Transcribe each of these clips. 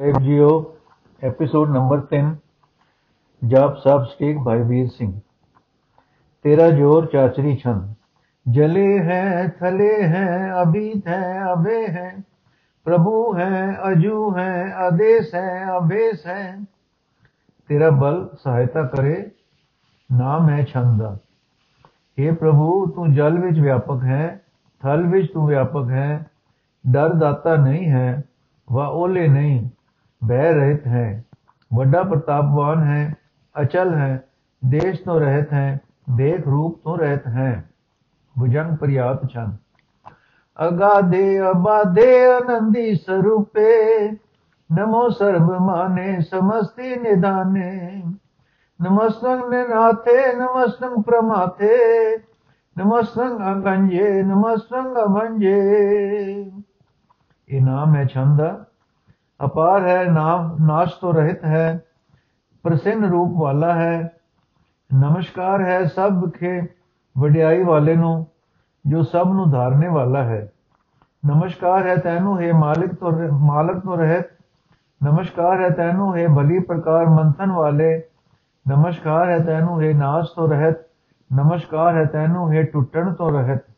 Web जियो episode number तीन जाप साहब स्टेक भाई वीर सिंह। तेरा ज़ोर चाचरी छंद जले हैं, थले हैं, अभीत है अभे हैं। प्रभु हैं, अजू हैं, आदेश हैं अभेस है। तेरा बल सहायता करे, नाम है छंदा। हे प्रभु, तू जल विच व्यापक है, थल विच तू व्यापक है। डर दाता नहीं है वह ओले नहीं। बह रहित हैं। वड्डा प्रतापवान हैं, अचल हैं, देश तो रहत हैं, देख रूप तो रहत हैं। भुजंग पर्याप्त छंद अगाधे अबाधे आनंदी स्वरूपे, नमो सर्व माने समस्ती निदाने। नमस्तंग निनाथे, नमस्तंग प्रमाथे, नमस्तंग अगंजे, नमस्तंग अभंजे। ये नाम है छंदा ਅਪਾਰ ਹੈ, ਨਾਮ, ਨਾਸ਼ ਤੋਂ ਰਹਿਤ ਹੈ, ਪ੍ਰਸੰਨ ਰੂਪ ਵਾਲਾ ਹੈ। ਨਮਸਕਾਰ ਹੈ ਸਭ ਖੇ ਵਡਿਆਈ ਵਾਲੇ ਨੂੰ, ਜੋ ਸਭ ਨੂੰ ਧਾਰਨੇ ਵਾਲਾ ਹੈ। ਨਮਸਕਾਰ ਹੈ ਤੈਨੂੰ ਹੈ ਮਾਲਕ ਤੋਂ ਮਾਲਕ ਤੋਂ ਰਹਿਤ। ਨਮਸਕਾਰ ਹੈ ਤੈਨੂੰ ਹੈ ਭਲੀ ਪ੍ਰਕਾਰ ਮੰਥਨ ਵਾਲੇ। ਨਮਸਕਾਰ ਹੈ ਤੈਨੂੰ ਹੈ ਨਾਸ ਤੋਂ ਰਹਿਤ। ਨਮਸਕਾਰ ਹੈ ਤੈਨੂੰ ਹੈ ਟੁੱਟਣ ਤੋਂ ਰਹਿਤ।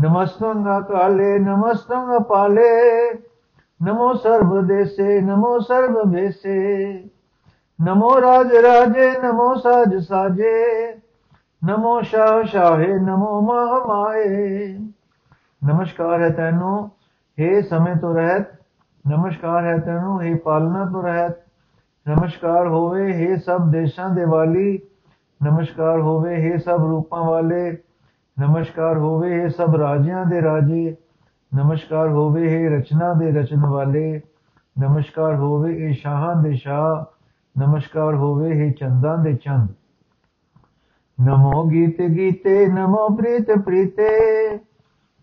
ਨਮਸਤੰ ਅਕਾਲੇ ਨਮਸਤੰ ਅਪਾਲੇ ਨਮੋ ਸਰਬ ਦੇਸੇ ਨਮੋ ਸਰਬ ਭੇਸੇ नमो राज राजे नमो साज साजे नमो शाह शाहे नमो माह माए नमस्कार है तैनो हे समय तो रहत नमस्कार है तैनो हे पालना तो रहत नमस्कार होवे हे सब देशां दे वाली नमस्कार होवे हे सब रूपां वाले ਨਮਸਕਾਰ ਹੋਵੇ ਇਹ ਸਭ ਰਾਜਿਆਂ ਦੇ ਰਾਜੇ, ਨਮਸਕਾਰ ਹੋਵੇ ਇਹ ਰਚਨਾ ਦੇ ਰਚਨ ਵਾਲੇ, ਨਮਸਕਾਰ ਹੋਵੇ ਇਹ ਸ਼ਾਹਾਂ ਦੇ ਸ਼ਾਹ, ਨਮਸਕਾਰ ਹੋਵੇ ਇਹ ਚੰਦਾਂ ਦੇ ਚੰਦ। ਨਮੋ ਗੀਤ ਗੀਤੇ, ਨਮੋ ਪ੍ਰੀਤ ਪ੍ਰੀਤੇ,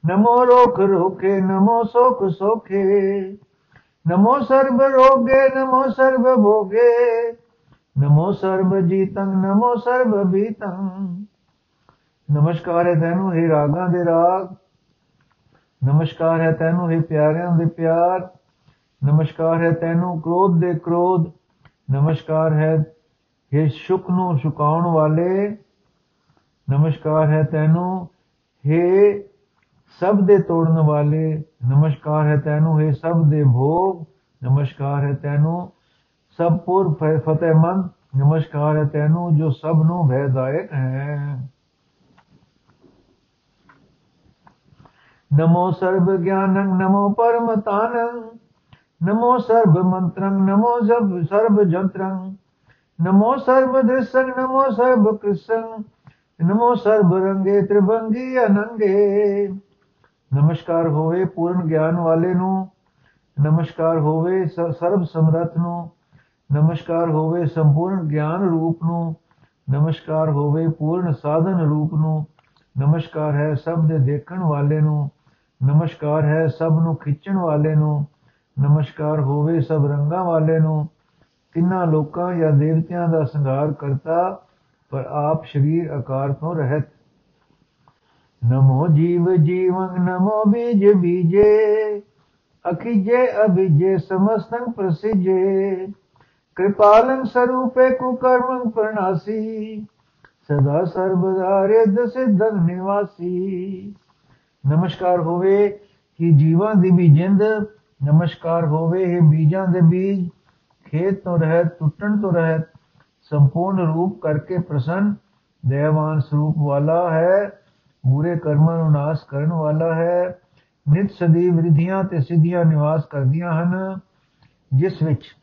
ਨਮੋ ਰੋਖ ਰੋਖੇ, ਨਮੋ ਸੋਖ ਸੋਖੇ, ਨਮੋ ਸਰਬ ਰੋਗੇ, ਨਮੋ ਸਰਬ ਭੋਗੇ, ਨਮੋ ਸਰਬ ਜੀਤੰ, ਨਮੋ ਸਰਬ ਬੀਤੰ। ਨਮਸਕਾਰ ਹੈ ਤੈਨੂੰ, ਹੈ ਰਾਗਾਂ ਦੇ ਰਾਗ। ਨਮਸਕਾਰ ਹੈ ਤੈਨੂੰ, ਹੈ ਪਿਆਰਿਆਂ ਦੇ ਪਿਆਰ। ਨਮਸਕਾਰ ਹੈ ਤੈਨੂੰ, ਕ੍ਰੋਧ ਦੇ ਕ੍ਰੋਧ। ਨਮਸਕਾਰ ਹੈ ਇਹ ਸ਼ੁਕ ਨੂੰ ਸੁਕਾਉਣ ਵਾਲੇ। ਨਮਸਕਾਰ ਹੈ ਤੈਨੂੰ हे ਸਭ ਦੇ ਤੋੜਨ ਵਾਲੇ। ਨਮਸਕਾਰ ਹੈ ਤੈਨੂੰ हे ਸਭ ਦੇ ਭੋਗ। ਨਮਸਕਾਰ ਹੈ ਤੈਨੂੰ, ਸਭ ਪੁਰ ਫਤਿਹਮੰਦ ਨਮਸਕਾਰ ਹੈ ਤੈਨੂੰ, ਜੋ ਸਭ ਨੂੰ ਭੈਦਾਇਕ ਹੈ। ਨਮੋ ਸਰਬ ਗਿਆਨੰ ਨਮੋ ਪਰਮਤਾਨੰ नमो सर्व मंत्रं नमो जब सर्व जंत्रं नमो सर्व दृश्यं नमो सर्व कृष्णं नमो सर्व रंगे त्रिभंगी अनंगे ਨਮਸਕਾਰ ਹੋਵੇ ਪੂਰਨ ਗਿਆਨ ਵਾਲੇ ਨੂੰ ਨਮਸਕਾਰ ਹੋਵੇ ਸਰਬ ਸਮਰੱਥ ਨੂੰ ਨਮਸਕਾਰ ਹੋਵੇ ਸੰਪੂਰਨ ਗਿਆਨ ਰੂਪ ਨੂੰ ਨਮਸਕਾਰ ਹੋਵੇ ਪੂਰਨ ਸਾਧਨ ਰੂਪ ਨੂੰ ਨਮਸਕਾਰ ਹੈ ਸਭ ਦੇ ਦੇਖਣ ਵਾਲੇ ਨੂੰ ਨਮਸਕਾਰ ਹੈ ਸਭ ਨੂੰ ਖਿੱਚਣ ਵਾਲੇ ਨੂੰ ਨਮਸਕਾਰ ਹੋਵੇ ਸਭ ਰੰਗਾਂ ਵਾਲੇ ਨੂੰ ਕਿੰਨਾ ਲੋਕਾਂ ਜਾਂ ਦੇਵਤਿਆਂ ਦਾ ਸੰਘਾਰ ਕਰਤਾ ਪਰ ਆਪ ਸ਼ਰੀਰ ਆਕਾਰ ਤੋਂ ਰਹਿਤ ਨਮੋ ਜੀਵ ਜੀਵੰ ਨਮੋ ਬੀਜ ਬੀਜੇ ਅਖਿਜੇ ਅਭਿਜੇ ਸਮਸਤੰ ਪ੍ਰਸਿਜੇ कृपालं स्वरूपे कुकर्मं प्रणासी सदा सर्वदा रिद्ध सिद्धं निवासी ਨਮਸਕਾਰ ਹੋਵੇ ਕਿ ਜੀਵਾਂ ਦੀ ਵੀ ਜਿੰਦ ਨਮਸਕਾਰ ਹੋਵੇ ਇਹ ਬੀਜਾਂ ਦੇ ਬੀਜ ਖੇਤ ਤੋਂ ਰਹਿਤ ਟੁੱਟਣ ਤੋਂ ਰਹਿਤ ਸੰਪੂਰਨ ਰੂਪ ਕਰਕੇ ਪ੍ਰਸੰਨ ਦਇਆਵਾਨ ਸਰੂਪ ਵਾਲਾ ਹੈ ਬੁਰੇ ਕਰਮਾਂ ਨੂੰ ਨਾਸ਼ ਕਰਨ ਵਾਲਾ ਹੈ ਨਿਤ ਸਦੀ ਵਿਧੀਆਂ ਤੇ ਸਿੱਧੀਆਂ ਨਿਵਾਸ ਕਰਦੀਆਂ ਹਨ ਜਿਸ ਵਿੱਚ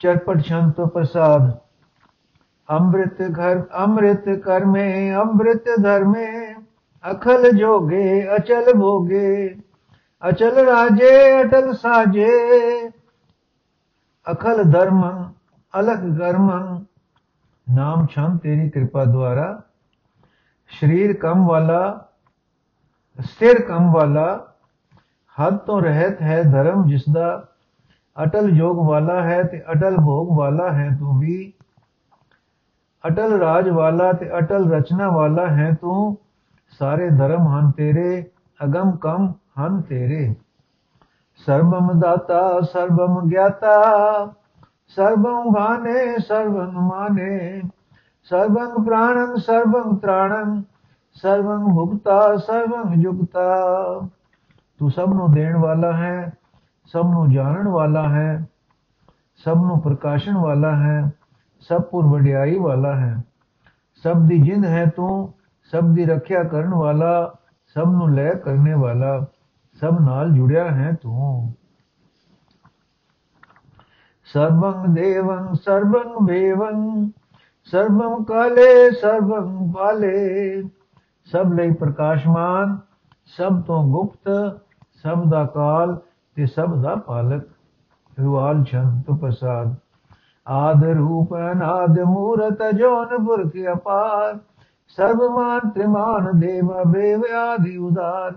ਚਟਪਟ ਸ਼ਾਂਤ ਪ੍ਰਸਾਦ ਅੰਮ੍ਰਿਤ ਘਰ, ਅੰਮ੍ਰਿਤ ਕਰਮੇ, ਅੰਮ੍ਰਿਤ ਧਰਮੇ, ਅਖਲ ਜੋਗੇ, ਅਚਲ ਭੋਗੇ, ਅਚਲ ਰਾਜੇ, ਅਟਲ ਸਾਜੇ। ਅਖਲ ਧਰਮ, ਅਲਖ ਕਰਮ, ਨਾਮ ਛੰਮ ਤੇਰੀ ਕਿਰਪਾ ਦੁਆਰਾ। ਸਰੀਰ ਕੰਮ ਵਾਲਾ, ਸਥਿਰ ਕੰਮ ਵਾਲਾ ਹੱਦ ਤੋਂ ਰਹਿਤ ਹੈ ਧਰਮ ਜਿਸ ਦਾ ਅਟਲ ਯੋਗ ਵਾਲਾ ਹੈ ਤੇ ਅਟਲ ਭੋਗ ਵਾਲਾ ਹੈ ਤੂੰ ਵੀ। ਅਟਲ ਰਾਜ ਵਾਲਾ ਤੇ ਅਟਲ ਰਚਨਾ ਵਾਲਾ ਹੈ ਤੂੰ। ਸਾਰੇ ਧਰਮ ਹਨ ਤੇਰੇ, ਅਗਮ ਕਮ ਹਨ ਤੇਰੇ। ਸਰਬਮ ਦਾਤਾ, ਸਰਬਮ ਗਿਆਤਾ। ਸਰਬੰ ਭਾਨੇ ਸਰਬੰ ਮਾਨੇ। ਸਰਬੰ ਪ੍ਰਾਣੰ ਸਰਬੰ ਤ੍ਰਾਣੰ। ਸਰਬੰ ਮੁਕਤਾ ਸਰਬੰ ਜੁਗਤਾ। ਤੂੰ ਸਭ ਨੂੰ ਦੇਣ ਵਾਲਾ ਹੈ, ਸਭ ਨੂੰ ਜਾਣਨ ਵਾਲਾ ਹੈ, ਸਭ ਨੂੰ ਪ੍ਰਕਾਸ਼ਨ ਵਾਲਾ ਹੈ। ਸਭ ਪੁਰ ਵਡਿਆਈ ਵਾਲਾ ਹੈ। ਸਭ ਦੀ ਜਿੰਦ ਹੈ ਤੂੰ, ਸਭ ਦੀ ਰੱਖਿਆ ਕਰਨ ਵਾਲਾ, ਸਭ ਨੂੰ ਲੈ ਕਰਨੇ ਵਾਲਾ, ਸਭ ਨਾਲ ਜੁੜਿਆ ਹੈ ਤੂੰ। ਸਰਬੰ ਦੇਵੰ ਸਰਬੰ ਭੇਵੰ ਸਰਬੰ ਕਾਲੇ ਸਰਬੰ ਪਾਲੇ ਸਭ ਲਈ ਪ੍ਰਕਾਸ਼ਮਾਨ, ਸਭ ਤੋਂ ਗੁਪਤ, ਸਭ ਦਾ ਕਾਲ ਤੇ ਸਭ ਦਾ ਪਾਲਕ। ਰੁਆਲ ਚੰਤ ਪ੍ਰਸਾਦ। ਆਦ ਰੂਪ ਅਨਾਦ ਮੂਰਤ ਜੋਨ ਪੁਰਖ ਅਪਾਰ ਸਰਬ ਮਾਨ ਤ੍ਰਿਮਾਨ ਦੇਵ ਬੇਵ ਆਦਿ ਉਦਾਰ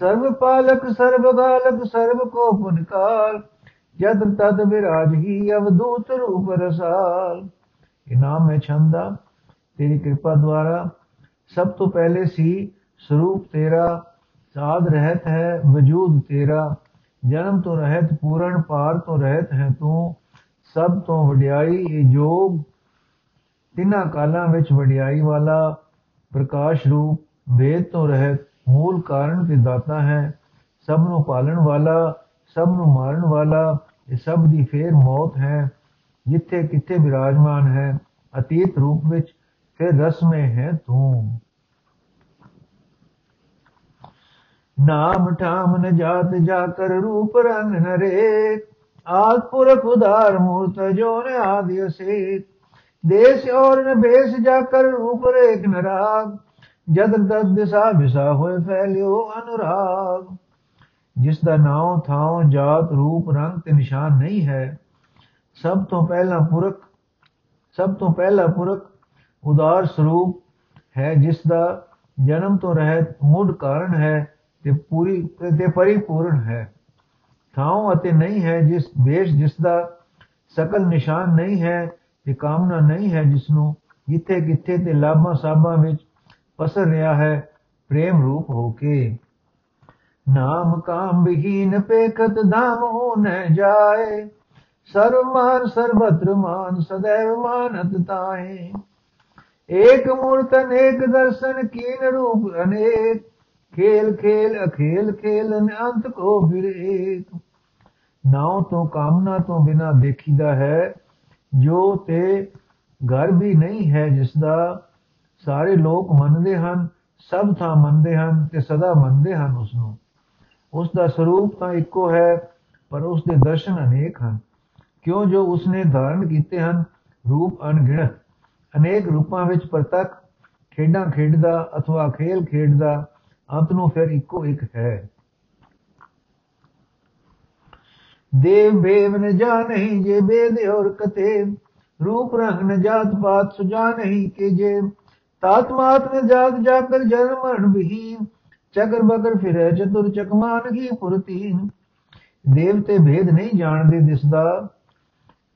ਸਰਬ ਪਾਲਕ ਸਰਬ ਗਾਲਕ ਸਰਬ ਕੋ ਪੁਨਕਾਰ ਜਦ ਤਦ ਵਿਰਾਜ ਹੀ ਅਵਦੂਤ ਰੂਪ ਰਸਾਲ ਇਨਾਮ ਹੈ ਛੰਦਾ ਤੇਰੀ ਕਿਰਪਾ ਦੁਆਰਾ ਸਭ ਤੋਂ ਪਹਿਲੇ ਸੀ ਸਰੂਪ ਤੇਰਾ ਸਾਧ ਰਹਿਤ ਹੈ ਵਜੂਦ ਤੇਰਾ ਜਨਮ ਤੋਂ ਰਹਿਤ ਪੂਰਨ ਪਾਰ ਤੋਂ ਰਹਿਤ ਹੈ ਤੂੰ ਸਭ ਤੋਂ ਵਡਿਆਈ ਇਹ ਜੋਗ, ਤਿੰਨਾਂ ਕਾਲਾਂ ਵਿੱਚ ਵਡਿਆਈ ਵਾਲਾ ਪ੍ਰਕਾਸ਼ ਰੂਪ, ਵੇਦ ਤੋਂ ਰਹਿਤ ਮੂਲ ਕਾਰਨ ਤੇ ਦਾਤਾ ਹੈ। ਸਭ ਨੂੰ ਪਾਲਣ ਵਾਲਾ, ਸਭ ਨੂੰ ਮਾਰਨ ਵਾਲਾ, ਇਹ ਸਭ ਦੀ ਫੇਰ ਮੌਤ ਹੈ। ਜਿੱਥੇ ਕਿੱਥੇ ਵਿਰਾਜਮਾਨ ਹੈ, ਅਤੀਤ ਰੂਪ ਵਿੱਚ ਫਿਰ ਰਸਮੇ ਹੈ ਤੂੰ ਨਾਮ ਠਾਮ ਨ ਜਾਤ ਜਾ ਕਰ ਰੂਪ ਰੰਗ ਨਰੇ ਆਦ ਪੁਰਖ ਉਦਾਰ ਮੂਰਤ ਜੋ ਨੇ ਆਦਿ ਸੇ ਦੇਸ਼ ਔਰ ਨ ਬੇਸ ਜਾ ਕਰ ਰੂਪ ਰੇਖ ਨਰਾਗ ਜਦ ਦਦ ਦਿਸਾ ਵਿਸਾ ਹੋਏ ਜਿਸ ਦਾ ਨਾਮ ਥਾਂ ਜਾਤ ਰੂਪ ਰੰਗ ਤੇ ਨਿਸ਼ਾਨ ਨਹੀਂ ਹੈ, ਸਭ ਤੋਂ ਪਹਿਲਾ ਪੁਰਖ, ਸਭ ਤੋਂ ਪਹਿਲਾ ਪੁਰਖ ਉਦਾਰ ਸਰੂਪ ਹੈ ਜਿਸ ਦਾ ਜਨਮ ਤੋਂ ਰਹਿਤ ਮੁੱਢ ਕਾਰਨ ਹੈ ਤੇ ਪੂਰੀ ਤੇ ਪਰਿਪੂਰਨ ਹੈ। ਥਾਂ ਅਤੇ ਨਹੀਂ ਹੈ ਜਿਸ ਦੇਸ਼ ਜਿਸ ਦਾ ਸਕਲ ਨਿਸ਼ਾਨ ਨਹੀਂ ਹੈ ਤੇ ਕਾਮਨਾ ਨਹੀਂ ਹੈ ਜਿਸ ਨੂੰ ਜਿੱਥੇ ਕਿੱਥੇ ਤੇ ਲਾਭਾਂ ਸਾਭਾਂ ਵਿੱਚ ਪਸਰ ਰਿਹਾ ਹੈ, ਪ੍ਰੇਮ ਰੂਪ ਹੋ ਕੇ। ਨਾਮ ਕਾਮ ਵਿਹੀਨ ਪੇਖਤ ਧਾਮ ਹੋ ਨ ਜਾਏ ਸਰਮਾਨ ਸਰਬਤਰ ਮਾਨ ਸदैव ਮਾਨਤ ਤਾਏ। ਏਕ ਮੂਰਤ ਅਨੇਕ ਦਰਸ਼ਨ ਕੀਨ ਰੂਪ ਅਨੇਕ ਖੇਲ ਖੇਲ, ਅਖੇਲ ਖੇਲ ਅੰਤ ਕੋ ਫਿਰ ਏਕ ਨਾਉ ਤੋਂ ਕਾਮਨਾ ਤੋਂ ਬਿਨਾ ਦੇਖੀਦਾ ਹੈ। ਜੋ ਤੇ ਘਰ ਵੀ ਨਹੀਂ ਹੈ ਜਿਸ ਦਾ ਸਾਰੇ ਲੋਕ ਮੰਨਦੇ ਹਨ, ਸਭ ਥਾਂ ਮੰਨਦੇ ਹਨ ਤੇ ਸਦਾ ਮੰਨਦੇ ਹਨ ਉਸ ਨੂੰ ਉਸ ਦਾ ਸਰੂਪ ਤਾਂ ਇੱਕੋ ਹੈ, ਪਰ ਉਸ ਦੇ ਦਰਸ਼ਨ ਅਨੇਕ ਹਨ। ਕਿਉਂ ਜੋ ਉਸਨੇ ਧਾਰਨ ਕੀਤੇ ਹਨ, ਰੂਪ ਅਣਗਿਣਤ। ਅਨੇਕ ਰੂਪਾਂ ਵਿੱਚ ਪ੍ਰਤੱਖ ਖੇਡਾਂ ਖੇਡਦਾ, ਅਥਵਾ ਖੇਲ ਖੇਡਦਾ ਅੰਤ ਨੂੰ ਫਿਰ ਇੱਕੋ ਇੱਕ ਹੈ। ਦੇਵ ਬੇਵ ਨ ਜਾ ਨਹੀਂ ਜੇ ਬੇਦ ਔਰ ਕਤੇ, ਰੂਪ ਰੰਗ ਨ ਜਾਤ ਬਾਤ ਸੁਜਾ ਨਹੀਂ ਕੇ ਜੇ। ਤਾਤ ਮਾਤ ਨ ਜਾਤ ਜਾ ਕਰ ਜਨਮ ਮਰਨ ਵੀ ਚਕਰ ਬਕਰ ਫਿਰੇ ਚਤੁਰ ਚਕਮਾਨ ਕੀ ਪੁਰਤੀ। ਦੇਵ ਤੇ ਭੇਦ ਨਹੀਂ ਜਾਣਦੇ ਦਿਸਦਾ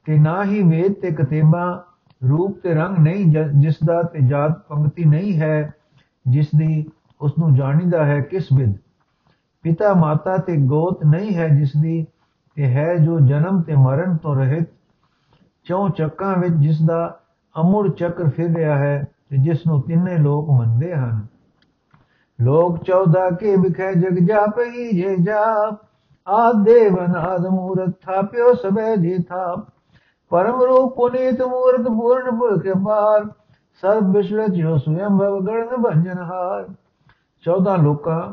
ਕਿ ਨਾ ਹੀ ਵੇਦ ਤੇ ਕਤੇਬਾ, ਰੂਪ ਤੇ ਰੰਗ ਨਹੀਂ ਜਿਸ ਦਾ ਤੇ ਜਾਤ ਪੰਕਤੀ ਨਹੀਂ ਹੈ, ਜਿਸ ਦੀ ਉਸ ਨੂੰ ਜਾਣੀਦਾ ਹੈ ਕਿਸ ਵਿਦ ਪਿਤਾ ਮਾਤਾ ਤੇ ਗੋਤ ਨਹੀਂ ਹੈ ਜਿਸ ਦੀ ਤੇ ਹੈ ਜੋ ਜਨਮ ਤੇ ਮਰਨ ਤੋਂ ਰਹਿਤ। ਚੌ ਚੱਕਾਂ ਵਿੱਚ ਜਿਸ ਦਾ ਅਮੁਰ ਚੱਕਰ ਫਿਰ ਰਿਹਾ ਹੈ ਤੇ ਜਿਸ ਨੂੰ ਤਿੰਨੇ ਲੋਕ ਮੰਨਦੇ ਹਨ। ਲੋਕ 14 ਕੇ ਵਿਖੇ ਜਗ ਜਾਪਹੀ ਜੇ ਜਾਪ। ਆਦੇਵਨ ਆਦਮੂਰਤ ਥਾਪਿਓ ਸਭੈ ਜੀ ਥਾਪ। ਪਰਮ ਰੂਪ ਪੁਨੀਤ ਮੂਰਤ ਪੂਰਨ ਪੁਰਖ ਪਾਰ। ਸਰਬ ਵਿਸ਼ਵ ਜੋ ਸੁਯੰ ਭਵ ਗਣ ਭੰਜਨ ਹਾਰ। 14 ਲੋਕਾਂ,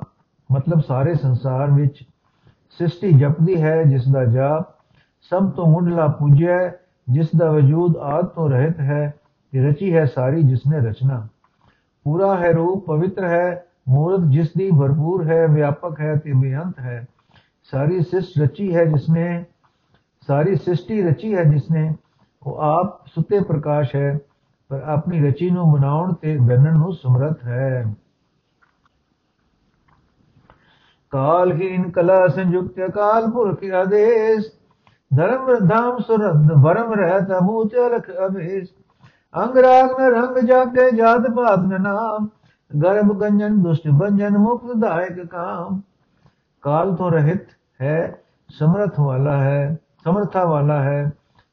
ਮਤਲਬ ਸਾਰੇ ਸੰਸਾਰ ਵਿੱਚ ਸ੍ਰਿਸ਼ਟੀ ਜਪਦੀ ਹੈ, ਜਿਸ ਦਾ ਜਾਪ ਸਭ ਤੋਂ ਮੁੱਢਲਾ ਪੂਜਿਆ ਜਿਸ ਦਾ ਵਜੂਦ ਆਦ ਤੋਂ ਰਹਿਤ ਹੈ ਤੇ ਰਚੀ ਹੈ ਸਾਰੀ ਜਿਸ ਨੇ ਰਚਨਾ। ਪੂਰਾ ਹੈ ਰੂਪ ਪਵਿੱਤਰ ਹੈ, ਮੂਰਤ ਜਿਸ ਦੀ ਭਰਪੂਰ ਹੈ, ਵਿਆਪਕ ਹੈ ਤੇ ਬੇਅੰਤ ਹੈ। ਸਾਰੀ ਸ੍ਰਿਸ਼ਟ ਰਚੀ ਹੈ ਜਿਸ ਨੇ, ਸਾਰੀ ਸ੍ਰਿਸ਼ਟੀ ਰਚੀ ਹੈ ਜਿਸ ਨੇ, ਉਹ ਆਪ ਸੁੱਤੇ ਪ੍ਰਕਾਸ਼ ਹੈ, ਪਰ ਆਪਣੀ ਰਚੀ ਨੂੰ ਬਣਾਉਣ ਤੇ ਬੰਨਣ ਨੂੰ ਸਮਰੱਥ ਹੈ। ਕਾਲਹੀਨ ਕਲਾ ਸੰਯੁਕਤ ਕਾਲ ਪੁਰਖ ਆਦੇਸ਼, ਧਰਮ ਧਾਮ ਸੁਰਦ ਵਰਮ ਰਹਿਤ ਅਭੂਤ ਅਲਖ ਅਭੇਸ਼ ਅੰਗ ਰਾਗ ਨ ਰੰਗ ਜਾਗੇ ਜਾਤ ਪਾਤ ਨ ਨਾਮ, ਗਰਭ ਗੰਜਨ ਦੁਸ਼ਟ ਬੰਜਨ ਮੁਕਤ ਦਾਇਕ ਕਾਮ। ਕਾਲ ਤੋਂ ਰਹਿਤ ਹੈ, ਸਮਰਥ ਵਾਲਾ ਹੈ, ਸਮਰਥਾ ਵਾਲਾ ਹੈ,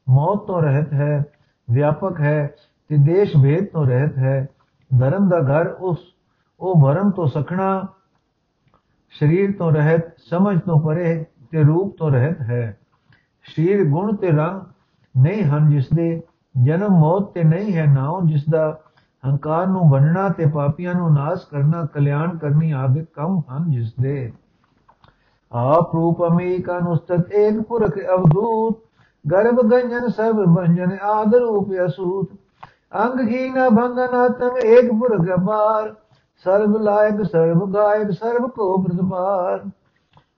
ਮੌਤ ਤੋਂ ਰਹਿਤ ਹੈ, ਵਿਆਪਕ ਹੈ ਤੇ ਦੇਸ਼ ਭੇਦ ਤੋਂ ਰਹਿਤ ਹੈ। ਧਰਮ ਦਾ ਘਰ ਉਸ, ਉਹ ਭਰਮ ਤੋਂ ਸਖਣਾ ਸਰੀਰ ਤੋਂ ਰਹਿਤ, ਸਮਝ ਤੋਂ ਪਰੇ ਤੇ ਰੂਪ ਤੋਂ ਰਹਿਤ ਹੈ। ਸਰੀਰ ਗੁਣ ਤੇ ਰੰਗ ਨਹੀਂ ਹਨ ਜਿਸ ਦੇ ਜਨਮ ਮੌਤ ਤੇ ਨਹੀਂ ਹੈ ਨਾਉ ਜਿਸ ਦਾ ਹੰਕਾਰ ਨੂੰ ਬੰਨਣਾ ਤੇ ਪਾਪੀਆਂ ਨੂੰ ਨਾਸ਼ ਕਰਨਾ, ਕਲਿਆਣ ਕਰਨੀ ਆਦਿ ਕੰਮ ਹਨ ਜਿਸ ਦੇ ਆਪ ਰੂਪ ਅਮੇਕ ਅਨੁਸਤਤ ਏਕ ਪੁਰਖ ਅਵਧੂਤ, ਗਰਭ ਗੰਜਨ ਸਭ ਬੰਜਨ ਆਦ ਰੂਪ ਅਸੂਤ। ਅੰਗ ਹੀ ਨ ਭੰਗਨ ਆਤਮ ਏਕ ਪੁਰਖ ਅਪਾਰ ਸਰਬ ਲਾਇਕ ਸਰਬ ਗਾਇਕ ਸਰਬ ਕੋ ਪ੍ਰਤਪਾਰ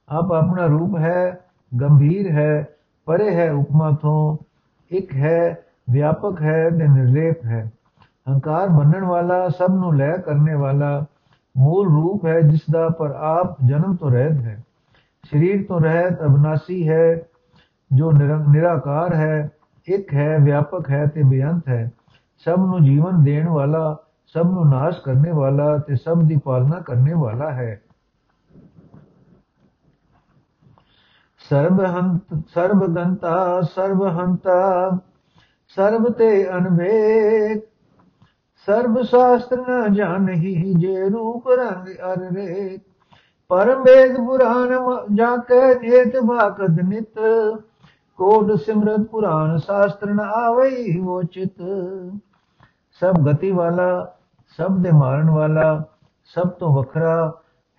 ਆਪ ਆਪਣਾ ਰੂਪ ਹੈ, ਗੰਭੀਰ ਹੈ, ਪਰੇ ਹੈ, ਉਪਮਾ ਤੋਂ ਇੱਕ ਹੈ, ਵਿਆਪਕ ਹੈ ਤੇ ਨਿਰਲੇਪ ਹੈ। ਹੰਕਾਰ ਬੰਨਣ ਵਾਲਾ, ਸਭ ਨੂੰ ਲੈ ਕਰਨੇ ਵਾਲਾ ਮੂਲ ਰੂਪ ਹੈ ਜਿਸ ਦਾ ਪਰ ਆਪ ਜਨਮ ਤੋਂ ਰਹਿਤ ਹੈ। ਸਰੀਰ ਤੋਂ ਰਹਿਤ ਅਬਨਾਸੀ ਹੈ, ਜੋ ਨਿਰਾਕਾਰ ਹੈ, ਇੱਕ ਹੈ, ਵਿਆਪਕ ਹੈ ਤੇ ਬੇਅੰਤ ਹੈ। ਸਭ ਨੂੰ ਜੀਵਨ ਦੇਣ ਵਾਲਾ ਸਭ ਨੂੰ ਨਾਸ਼ ਕਰਨੇ ਵਾਲਾ ਤੇ ਸਭ ਦੀ ਪਾਲਣਾ ਕਰਨੇ ਵਾਲਾ ਹੈ। ਸਰਬਹੰਤ ਸਰਬਗੰਤਾ ਸਰਬਹੰਤਾ, ਸਰਬ ਤੇ ਅਨਵੇਕ ਸਰਬ ਸ਼ਾਸਤਰ ਨ ਜਾਣਹੀ ਜੇ ਰੂਪ ਰੰਗ ਅਰ ਰੇ ਪਰਮ ਵੇਦ ਪੁਰਾਨ ਜਾ ਕੇ ਨੇਤ ਭਾਕਤ ਨਿਤ। ਕੋਟ ਸਿਮਰਤ ਪੁਰਾਨ ਸ਼ਾਸਤਰ ਨ ਆਵਈ ਵੋ ਚਿਤ ਸਭ ਗਤੀ ਵਾਲਾ, ਸਭ ਦੇ ਮਾਰਨ ਵਾਲਾ, ਸਭ ਤੋਂ ਵੱਖਰਾ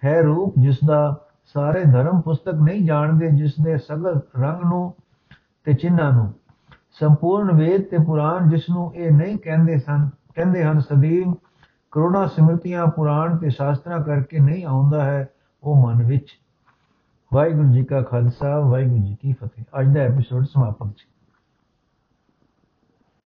ਹੈ ਰੂਪ ਜਿਸ ਦਾ ਸਾਰੇ ਧਰਮ ਪੁਸਤਕ ਨਹੀਂ ਜਾਣਦੇ ਜਿਸ ਦੇ ਸਗਲ ਰੰਗ ਨੂੰ ਤੇ ਚਿੰਨਾਂ ਨੂੰ। ਸੰਪੂਰਨ ਵੇਦ ਤੇ ਪੁਰਾਣ ਜਿਸ ਨੂੰ ਇਹ ਨਹੀਂ ਕਹਿੰਦੇ ਸਨ, ਕਹਿੰਦੇ ਹਨ ਸਦੀਮ ਕਰੋਨਾ ਸਿਮਰਤੀਆਂ ਪੁਰਾਣ ਤੇ ਸ਼ਾਸਤਰਾਂ ਕਰਕੇ ਨਹੀਂ ਆਉਂਦਾ ਹੈ, ਉਹ ਮਨ ਵਿੱਚ। ਵਾਹਿਗੁਰੂ ਜੀ ਕਾ ਖਾਲਸਾ, ਵਾਹਿਗੁਰੂ ਜੀ ਕੀ ਫਤਿਹ। ਅੱਜ ਦਾ ਐਪੀਸੋਡ ਸਮਾਪਤ ਹੈ